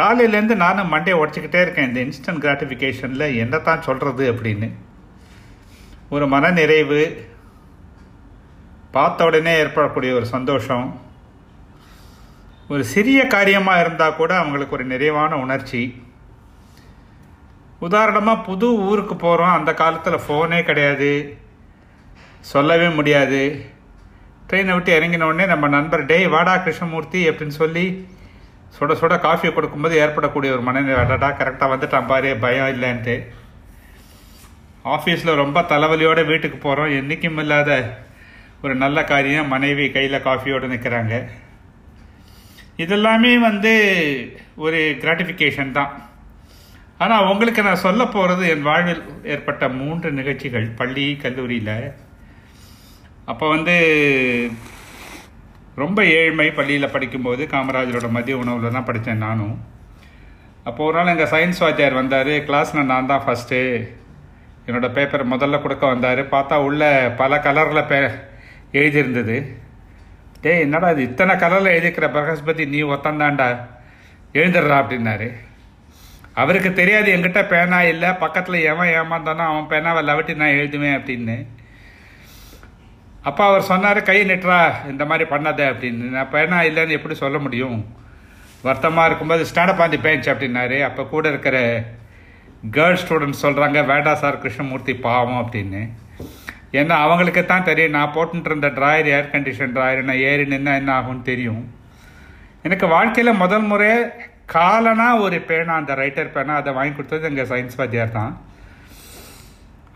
காலையிலேருந்து நானும் மண்டே உடச்சிக்கிட்டே இருக்கேன். இந்த இன்ஸ்டன்ட் கிராட்டிஃபிகேஷனில் என்ன தான் சொல்கிறது அப்படின்னு. ஒரு மன நிறைவு பார்த்த உடனே ஏற்படக்கூடிய ஒரு சந்தோஷம் ஒரு சிறிய காரியமாக இருந்தால் கூட அவங்களுக்கு ஒரு நிறைவான உணர்ச்சி. உதாரணமாக புது ஊருக்கு போகிறோம் அந்த காலத்தில் ஃபோனே கிடையாது. சொல்லவே முடியாது. ட்ரெயினை விட்டு இறங்கின உடனே நம்ம நண்பர் டேய் வாடா கிருஷ்ணமூர்த்தி அப்படின்னு சொல்லி சுட சுட காஃபியை கொடுக்கும்போது ஏற்படக்கூடிய ஒரு மனநிலை அடடா கரெக்டாக வந்துட்டான் பாரு பயம் இல்லைன்ட்டு. ஆஃபீஸில் ரொம்ப தலைவலியோட வீட்டுக்கு போகிறோம் என்றைக்கும் இல்லாத ஒரு நல்ல காரியம் மனைவி கையில் காஃபியோடு நிற்கிறாங்க இதெல்லாமே வந்து ஒரு கிராட்டிஃபிகேஷன் தான். ஆனால் உங்களுக்கு நான் சொல்ல போகிறது என் வாழ்வில் ஏற்பட்ட மூன்று நிகழ்ச்சிகள். பள்ளி கல்லூரியில். அப்போ வந்து ரொம்ப ஏழ்மை பள்ளியில் படிக்கும்போது காமராஜரோட மதிய உணவில் தான் படித்தேன் நானும். அப்போ ஒரு நாள் எங்கள் சயின்ஸ் வாத்தியார் வந்தார் கிளாஸில் நான் தான் ஃபஸ்ட்டு என்னோடய பேப்பர் முதல்ல கொடுக்க வந்தார். பார்த்தா உள்ளே பல கலரில் பே எழுதியிருந்தது. டேய் என்னடா இது? இத்தனை கலரில் எழுதிக்கிற பிரகஸ்பதி நீ ஒத்தந்தாண்டா? எழுதுடுறா அப்படின்னாரு. அவருக்கு தெரியாது என்கிட்ட பேனா இல்லை பக்கத்தில் எவன் ஏமாந்தானோ அவன் பேனாவை லவட்டி நான் எழுதுவேன் அப்படின்னு. அப்போ அவர் சொன்னார் கை நிட்டுறா இந்த மாதிரி பண்ணாத அப்படின்னு. நான் பேனா இல்லைன்னு எப்படி சொல்ல முடியும்? வருத்தமாக இருக்கும்போது ஸ்டாண்டப் ஆன் பேஞ்ச் அப்படின்னாரு. அப்போ கூட இருக்கிற கேர்ள்ஸ் ஸ்டூடெண்ட்ஸ் சொல்கிறாங்க வேண்டா சார் கிருஷ்ணமூர்த்தி பாவம் அப்படின்னு. ஏன்னா அவங்களுக்கு தான் தெரியும் நான் போட்டுட்டு இருந்த ட்ராயர் ஏர் கண்டிஷன் ட்ராயர் நான் ஏறி நின்னா என்ன ஆகும்னு தெரியும். எனக்கு வாழ்க்கையில் முதல் முறை காலனா ஒரு பேனா அந்த ரைட்டர் பேனா அதை வாங்கி கொடுத்தது எங்கள் சயின்ஸ் வாத்தியார் தான்.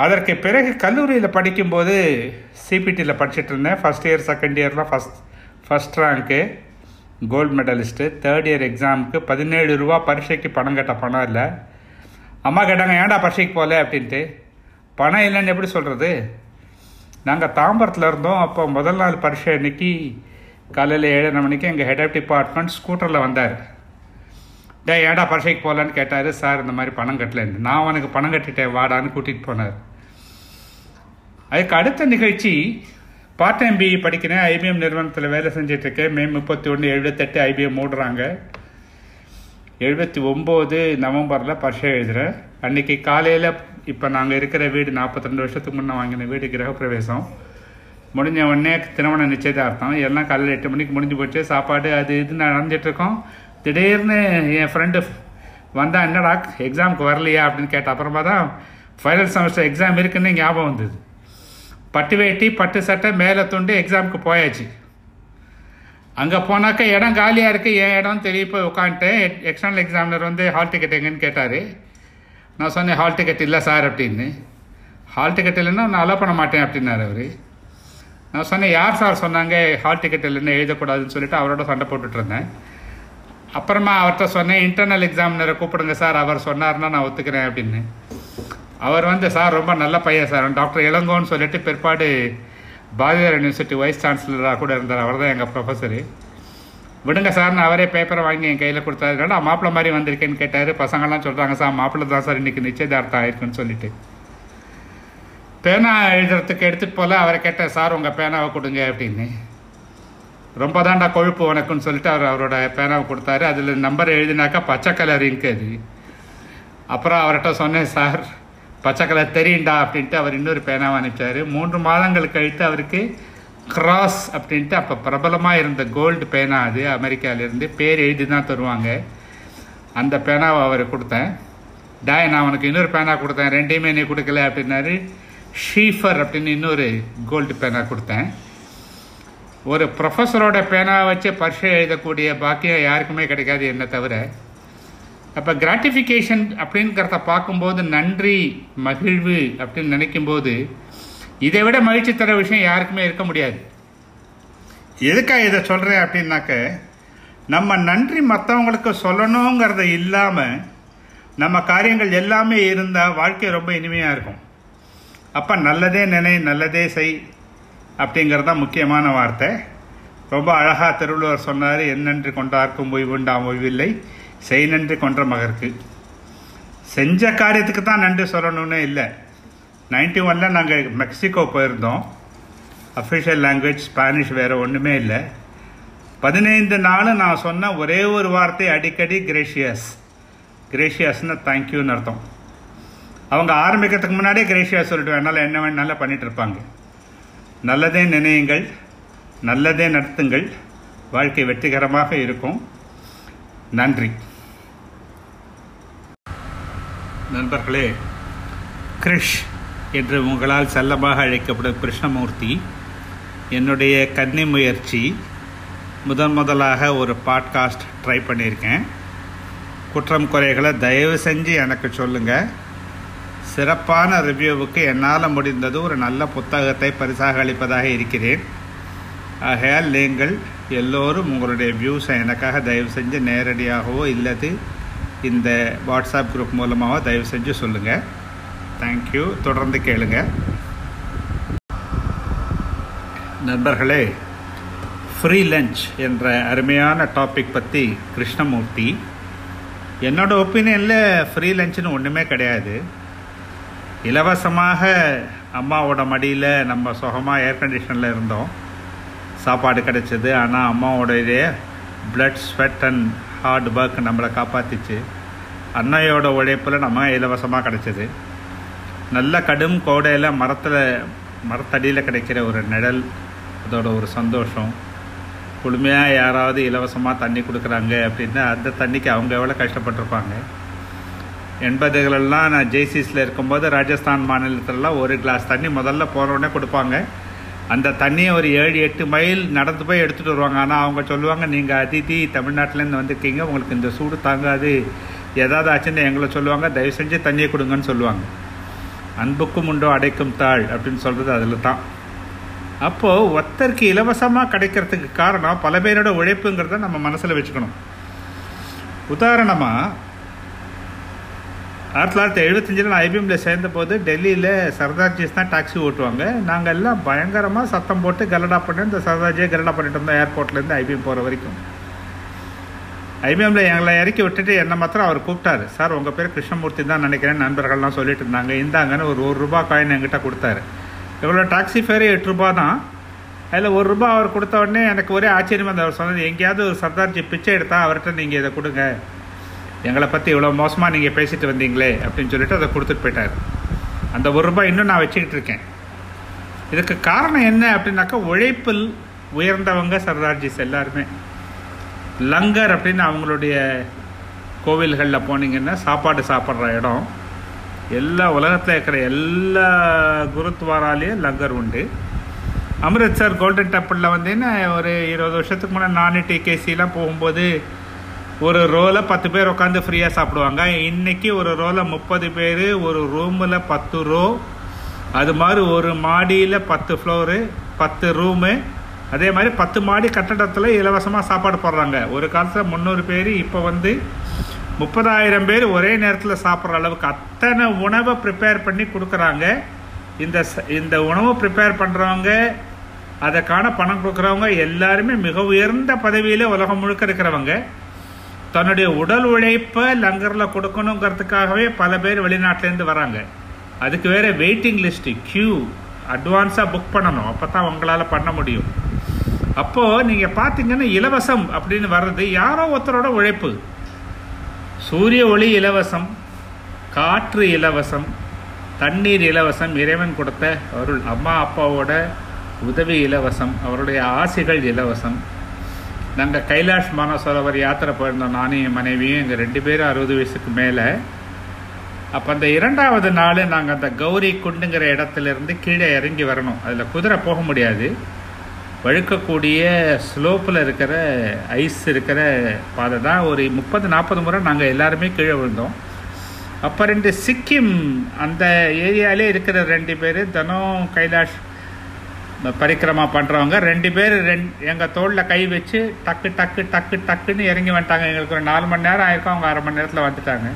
அதற்கு பிறகு கல்லூரியில் படிக்கும்போது சிபிடியில் படிச்சுட்டு இருந்தேன் ஃபஸ்ட் இயர் செகண்ட் இயரில் first first rank gold medalist third year எக்ஸாமுக்கு பதினேழு ரூபா பரீட்சைக்கு பணம் கட்ட பணம் இல்லை. அம்மா கேட்டாங்க ஏன்டா பரீட்சைக்கு போகல அப்படின்ட்டு. பணம் இல்லைன்னு எப்படி சொல்கிறது நாங்கள் தாம்பரத்தில் இருந்தோம். அப்போ முதல் நாள் பரீட்சை அன்னைக்கு காலையில் ஏழரை மணிக்கு எங்கள் ஹெட் ஆஃப் டிபார்ட்மெண்ட் ஸ்கூட்டரில் வந்தார். டே ஏடா பரீட்சைக்கு போகலான்னு கேட்டார். சார் இந்த மாதிரி பணம் கட்டலன்னு. நான் அவனுக்கு பணம் கட்டிட்டேன். வாடான்னு கூட்டிகிட்டு போனார். அதுக்கு அடுத்த நிகழ்ச்சி பார்ட் டைம் பிஇ படிக்கிறேன். ஐபிஎம் நிறுவனத்தில் வேலை செஞ்சிட்ருக்கேன். மே முப்பத்தி ஒன்று எழுபத்தெட்டு ஐபிஎம் மூடுறாங்க. எழுபத்தி ஒம்பது நவம்பரில் பரீட்சை எழுதுகிறேன் அன்றைக்கி காலையில் இப்போ நாங்கள் இருக்கிற வீடு நாற்பத்தி ரெண்டு வருஷத்துக்கு முன்னே வாங்கின வீடு கிரகப்பிரவேசம். முடிஞ்ச உடனே திருமண நிச்சயதார்த்தம். எல்லாம் காலையில் எட்டு மணிக்கு முடிஞ்சு போச்சு. சாப்பாடு அது இது நடந்துட்டுருக்கோம் திடீர்னு என் ஃப்ரெண்டு வந்தால் என்னடா எக்ஸாமுக்கு வரலையா? அப்படின்னு கேட்ட அப்புறமா தான் ஃபைனல் செமஸ்டர் எக்ஸாம் இருக்குன்னு ஞாபகம் வந்தது. பட்டு வேட்டி பட்டு சட்டை மேலே துண்டு எக்ஸாமுக்கு போயாச்சு. அங்கே போனாக்கா இடம் காலியாக இருக்குது என் இடம் தெரிய போய் உட்காந்துட்டேன் எக்ஸ்டர்னல் எக்ஸாமினர் வந்து ஹால் டிக்கெட் எங்கன்னு கேட்டார். நான் சொன்னேன் ஹால் டிக்கெட் இல்லை சார் அப்படின்னு. ஹால் டிக்கெட் இல்லைன்னா நான் அலோ பண்ண மாட்டேன் அப்படின்னாரு அவர். நான் சொன்னேன் யார் சார் சொன்னாங்க ஹால் டிக்கெட் இல்லைன்னு எழுதக்கூடாதுன்னு சொல்லிட்டு அவரோட சண்டை போட்டுட்டு இருந்தேன். அப்புறமா அவர்கிட்ட சொன்னேன் இன்டர்னல் எக்ஸாமினரை கூப்பிடுங்க சார் அவர் சொன்னார்னா நான் ஒத்துக்கிறேன் அப்படின்னு. அவர் வந்து சார் ரொம்ப நல்ல பையன் சார். டாக்டர் இளங்கோன்னு சொல்லிட்டு பிற்பாடு பாரதியார் யூனிவர்சிட்டி வைஸ் சான்சலராக கூட இருந்தார். அவர் தான் எங்கள் ப்ரொஃபஸரு விடுங்க சார்னு அவரே பேப்பரை வாங்கி என் கையில் கொடுத்தாரு. நான் மாப்பிள்ளை மாதிரி வந்திருக்கேன்னு கேட்டார். பசங்கள்லாம் சொல்கிறாங்க சார் மாப்பிள்ளை தான் சார். இன்றைக்கி நிச்சயதார்த்தம் ஆயிருக்குன்னு சொல்லிட்டு. பேனா எழுதுறதுக்கு எடுத்துகிட்டு போல. அவரை கேட்டேன் சார் உங்கள் பேனாவை கொடுங்க அப்படின்னு. ரொம்ப தாண்டா கொழுப்பு உனக்குன்னு சொல்லிட்டு அவர் அவரோட பேனாவை கொடுத்தாரு. அதில் நம்பர் எழுதினாக்கா பச்சை கலர் இங்கு அது. அப்புறம் அவர்கிட்ட சொன்னேன் சார் பச்சை கலர் தெரியுண்டா அப்படின்ட்டு அவர் இன்னொரு பேனாவை அனுப்பிச்சார். மூன்று மாதங்கள் கழித்து அவருக்கு கிராஸ் அப்படின்ட்டு அப்போ பிரபலமாக இருந்த கோல்டு பேனா அது அமெரிக்காவிலேருந்து. பேர் எழுதி தான் தருவாங்க. அந்த பேனாவை அவர் கொடுத்தேன். டாய் நான் உனக்கு இன்னொரு பேனா கொடுத்தேன். ரெண்டையுமே நீ கொடுக்கல அப்படின்னாரு. ஷீஃபர் அப்படின்னு இன்னொரு கோல்டு பேனா கொடுத்தேன். ஒரு ப்ரொஃபஸரோட பேனாவை வச்சு பரிசு எழுதக்கூடிய பாக்கியம் யாருக்குமே கிடைக்காது என்ன தவிர. அப்போ கிராட்டிஃபிகேஷன் அப்படிங்கிறத பார்க்கும்போது நன்றி மகிழ்வு அப்படின்னு நினைக்கும்போது இதை விட மகிழ்ச்சி தர விஷயம் யாருக்குமே இருக்க முடியாது. எதுக்காக இதை சொல்கிறேன் அப்படின்னாக்க நம்ம நன்றி மற்றவங்களுக்கு சொல்லணுங்கிறத இல்லாமல் நம்ம காரியங்கள் எல்லாமே இருந்தால் வாழ்க்கை ரொம்ப இனிமையாக இருக்கும். அப்போ நல்லதே நினை நல்லதே செய் அப்படிங்கிறது தான் முக்கியமான வார்த்தை. ரொம்ப அழகாக திருவள்ளுவர் சொன்னார் என் நன்றி கொண்டார்க்கும் ஓய்வுண்டாம் ஓய்வில்லை. செய் நன்றி கொன்ற மகருக்கு. செஞ்ச காரியத்துக்கு தான் நன்றி சொல்லணும்னு இல்லை. நைன்டி ஒனில் நாங்கள் மெக்சிகோ போயிருந்தோம். அஃபிஷியல் லாங்குவேஜ் ஸ்பானிஷ் வேறு ஒன்றுமே இல்லை. பதினைந்து நாள் நான் சொன்ன ஒரே ஒரு வார்த்தை அடிக்கடி கிரேஷியஸ் கிரேஷியஸ்னு தேங்க்யூன்னு அர்த்தம். அவங்க ஆரம்பிக்கிறதுக்கு முன்னாடியே கிரேஷியஸ் சொல்லிட்டு என்னால் என்ன வேணாலும் பண்ணிட்டு இருப்பாங்க. நல்லதே நினையுங்கள். நல்லதே நடத்துங்கள். வாழ்க்கை வெற்றிகரமாக இருக்கும். நன்றி. நண்பர்களே கிருஷ் என்று உங்களால் செல்லமாக அழைக்கப்படும் கிருஷ்ணமூர்த்தி என்னுடைய கன்னி முயற்சி முதன் முதலாக ஒரு பாட்காஸ்ட் ட்ரை பண்ணியிருக்கேன். குற்றம் குறைகளை தயவு செஞ்சு எனக்கு சொல்லுங்கள் சிறப்பான ரிவ்யூவுக்கு என்னால் முடிந்தது ஒரு நல்ல புத்தகத்தை பரிசாக அளிப்பதாக இருக்கிறேன். ஆகையால் நீங்கள் எல்லோரும் உங்களுடைய வியூஸை எனக்காக தயவு செஞ்சு நேரடியாகவோ இல்லது இந்த வாட்ஸ்அப் குரூப் மூலமாக தயவு செஞ்சு சொல்லுங்கள் தேங்க்யூ தொடர்ந்து கேளுங்க. நண்பர்களே ஃப்ரீ லஞ்ச் என்ற அருமையான டாபிக் பற்றி கிருஷ்ணமூர்த்தி. என்னோட ஒப்பீனியனில் ஃப்ரீ லஞ்சுன்னு ஒன்றுமே கிடையாது. இலவசமாக அம்மாவோட மடியில் நம்ம சுகமாக ஏர் கண்டிஷனில் இருந்தோம். சாப்பாடு கிடச்சிது. ஆனால் அம்மாவோடைய blood sweat and hard work நம்மளை காப்பாற்றிச்சு அன்னையோட உழைப்பில் நம்ம இலவசமாக கிடச்சிது. நல்ல கடும் கோடையில் மரத்தில் மரத்தடியில் கிடைக்கிற ஒரு நிழல் அதோட ஒரு சந்தோஷம். குளுமையாக யாராவது இலவசமாக தண்ணி கொடுக்குறாங்க அப்படின்னா அந்த தண்ணிக்கு அவங்க எவ்வளோ கஷ்டப்பட்டிருப்பாங்க. எண்பதுகளெல்லாம் நான் ஜெய்சிஸில் இருக்கும்போது ராஜஸ்தான் மாநிலத்திலலாம் ஒரு கிளாஸ் தண்ணி முதல்ல போகிறோடனே கொடுப்பாங்க. அந்த தண்ணியை ஒரு ஏழு எட்டு மைல் நடந்து போய் எடுத்துகிட்டு வருவாங்க. ஆனால் அவங்க சொல்லுவாங்க நீங்கள் அதிதி தமிழ்நாட்டிலேருந்து வந்திருக்கீங்க. உங்களுக்கு இந்த சூடு தாங்காது. ஏதாவது ஆச்சுன்னு எங்களை சொல்லுவாங்க. தயவு செஞ்சு தண்ணியை கொடுங்கன்னு சொல்லுவாங்க. அன்புக்கும் உண்டோ அடைக்கும் தாள் அப்படின்னு சொல்கிறது அதில் தான் அப்போது ஒத்தருக்கு இலவசமாக கிடைக்கிறதுக்கு காரணம் பல பேரோட உழைப்புங்கிறத நம்ம மனசில் வச்சுக்கணும். உதாரணமாக ஆயிரத்தி தொள்ளாயிரத்தி எழுபத்தஞ்சில் நான் ஐபிஎம்மில் சேர்ந்தபோது டெல்லியில் சர்தார்ஜிஸ் தான் டாக்ஸி ஓட்டுவாங்க. நாங்கள் எல்லாம் பயங்கரமாக சத்தம் போட்டு கலடா பண்ணி இந்த சர்தார்ஜியை கலடா பண்ணிட்டு இருந்தோம் ஏர்போர்ட்லேருந்து ஐபிஎம் போகிற வரைக்கும். ஐபிஎம்மில் எங்களை இறக்கி விட்டுட்டு என்னை மாத்திரம் அவர் கூப்பிட்டாரு. சார் உங்கள் பேர் கிருஷ்ணமூர்த்தி தான் நினைக்கிறேன் நண்பர்கள்லாம் சொல்லிட்டு இருந்தாங்க. இந்தாங்கன்னு ஒரு ஒரு ரூபா காயின் என்கிட்ட கொடுத்தாரு. எவ்வளோ டாக்ஸி ஃபேர் எட்டு ரூபா தான். அதில் ஒரு ரூபா அவர் கொடுத்த உடனே எனக்கு ஒரே ஆச்சரியமாக அவர் சொன்னது எங்கேயாவது ஒரு சர்தார்ஜி பிச்சை எடுத்தா அவர்கிட்ட நீங்கள் இதை கொடுங்க. எங்களை பற்றி இவ்வளோ மோசமாக நீங்கள் பேசிட்டு வந்தீங்களே அப்படின்னு சொல்லிட்டு அதை கொடுத்துட்டு போயிட்டார். அந்த ஒரு ரூபாய் இன்னும் நான் வச்சுக்கிட்டு இருக்கேன். இதுக்கு காரணம் என்ன அப்படின்னாக்கா உழைப்பில் உயர்ந்தவங்க சர்தார்ஜிஸ் எல்லாருமே. லங்கர் அப்படின்னு அவங்களுடைய கோவில்களில் போனீங்கன்னா சாப்பாடு சாப்பிட்ற இடம். எல்லா உலகத்தில் இருக்கிற எல்லா குருத்வாராலேயும் லங்கர் உண்டு. அமிர்த்சர் கோல்டன் டெம்பிளில் வந்தீங்கன்னா ஒரு இருபது வருஷத்துக்கு முன்னாடி நானு டிகேசிலாம் போகும்போது ஒரு ரோவில் பத்து பேர் உட்காந்து ஃப்ரீயாக சாப்பிடுவாங்க. இன்றைக்கி ஒரு ரோவில் முப்பது பேர் ஒரு ரூமில் பத்து ரோ அது மாதிரி ஒரு மாடியில் பத்து ஃப்ளோரு பத்து ரூமு அதே மாதிரி பத்து மாடி கட்டடத்தில் இலவசமாக சாப்பாடு போடுறாங்க. ஒரு காலத்தில் முந்நூறு பேர் இப்போ வந்து முப்பதாயிரம் பேர் ஒரே நேரத்தில் சாப்பிட்ற அளவுக்கு அத்தனை உணவை ப்ரிப்பேர் பண்ணி கொடுக்குறாங்க. இந்த இந்த உணவை ப்ரிப்பேர் பண்ணுறவங்க அதற்கான பணம் கொடுக்குறவங்க எல்லாருமே மிக உயர்ந்த பதவியில் உலகம் முழுக்க இருக்கிறவங்க. தன்னுடைய உடல் உழைப்பை லங்கரில் கொடுக்கணுங்கிறதுக்காகவே பல பேர் வெளிநாட்டிலேருந்து வராங்க. அதுக்கு வேறு வெயிட்டிங் லிஸ்ட்டு க்யூ அட்வான்ஸாக புக் பண்ணணும். அப்போ தான் உங்களால் பண்ண முடியும். அப்போது நீங்கள் பார்த்தீங்கன்னா இலவசம் அப்படின்னு வர்றது யாரோ ஒருத்தரோட உழைப்பு. சூரிய ஒளி இலவசம் காற்று இலவசம் தண்ணீர் இலவசம் இறைவன் கொடுத்த அருள் அம்மா அப்பாவோட உதவி இலவசம் அவருடைய ஆசைகள் இலவசம் நாங்கள் கைலாஷ் மானசரோவர் யாத்திரை போயிருந்தோம் நானும் என் மனைவியும் எங்கள் ரெண்டு பேரும் அறுபது வயசுக்கு மேலே. அப்போ அந்த இரண்டாவது நாள் நாங்கள் அந்த கௌரி குண்டுங்கிற இடத்துலேருந்து கீழே இறங்கி வரணும். அதில் குதிரை போக முடியாது. வழுக்கக்கூடிய ஸ்லோப்பில் இருக்கிற ஐஸ் இருக்கிற பாதை தான் ஒரு முப்பது நாற்பது முறை நாங்கள் எல்லாருமே கீழே விழுந்தோம். அப்போ ரெண்டு சிக்கிம் அந்த ஏரியாலே இருக்கிற ரெண்டு பேர் தினம் கைலாஷ் பரிக்கிரமா பண்ணுறவங்க ரெண்டு பேர் ரெண் எங்கள் தோளில் கை வச்சு டக்கு டக்கு டக்கு டக்குன்னு இறங்கி வந்துட்டாங்க. எங்களுக்கு ஒரு நாலு மணி நேரம் ஆயிருக்கும். அவங்க அரை மணி நேரத்தில் வந்துட்டாங்க.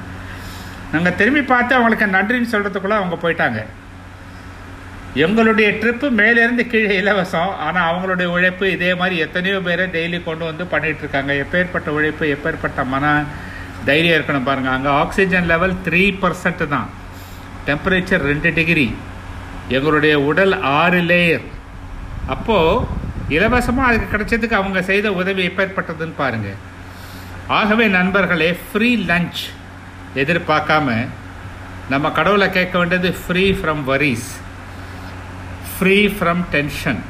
நாங்கள் திரும்பி பார்த்து அவங்களுக்கு நன்றின்னு சொல்கிறதுக்குள்ளே அவங்க போயிட்டாங்க. எங்களுடைய ட்ரிப்பு மேலேருந்து கீழே இலவசம். ஆனால் அவங்களுடைய உழைப்பு இதே மாதிரி எத்தனையோ பேரை டெய்லி கொண்டு வந்து பண்ணிகிட்ருக்காங்க எப்பேற்பட்ட உழைப்பு எப்பேற்பட்ட மன தைரியம் இருக்கணும் பாருங்கள் அங்கே ஆக்சிஜன் லெவல் த்ரீ பர்சன்ட் தான். டெம்பரேச்சர் ரெண்டு டிகிரி எங்களுடைய உடல் ஆறு லேயர் அப்போது இலவசமாக அதுக்கு கிடைச்சதுக்கு அவங்க செய்த உதவி எப்பேற்பட்டதுன்னு பாருங்கள் ஆகவே நண்பர்களே ஃப்ரீ லஞ்ச் எதிர்பார்க்காம நம்ம கடவுளை கேட்க வேண்டியது free from worries free from tension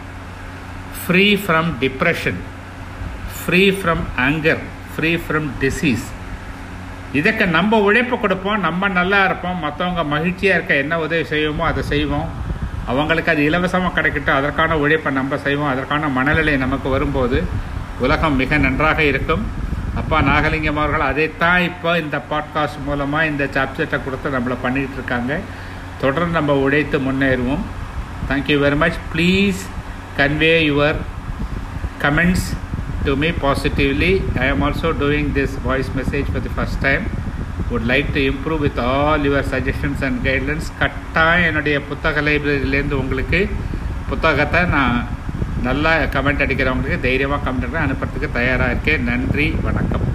free from depression free from anger free from disease இதுக்கு நம்ம உழைப்பு கொடுப்போம் நம்ம நல்லா இருப்போம் மற்றவங்க மகிழ்ச்சியாக இருக்க என்ன உதவி செய்வோமோ அதை செய்வோம். அவங்களுக்கு அது இலவசமாக கிடைக்கிட்டு அதற்கான உழைப்பை நம்ம செய்வோம். அதற்கான மனநிலை நமக்கு வரும்போது உலகம் மிக நன்றாக இருக்கும். அப்பா நாகலிங்கம் அவர்கள் அதைத்தான் இப்போ இந்த பாட்காஸ்ட் மூலமாக இந்த சாப்ஜெக்டை கொடுத்து நம்மளை பண்ணிகிட்டு இருக்காங்க தொடர்ந்து நம்ம உழைத்து முன்னேறுவோம். Thank you very much please convey your comments to me positively I am also doing this voice message for the first time Would like to improve with all your suggestions and guidelines. கட்டாயம் என்னுடைய புத்தக லைப்ரரியிலேருந்து உங்களுக்கு புத்தகத்தை நான் நல்லா comment அடிக்கிறவங்களுக்கு தைரியமாக comment அனுப்புறதுக்கு தயாராக இருக்கேன். நன்றி. வணக்கம்.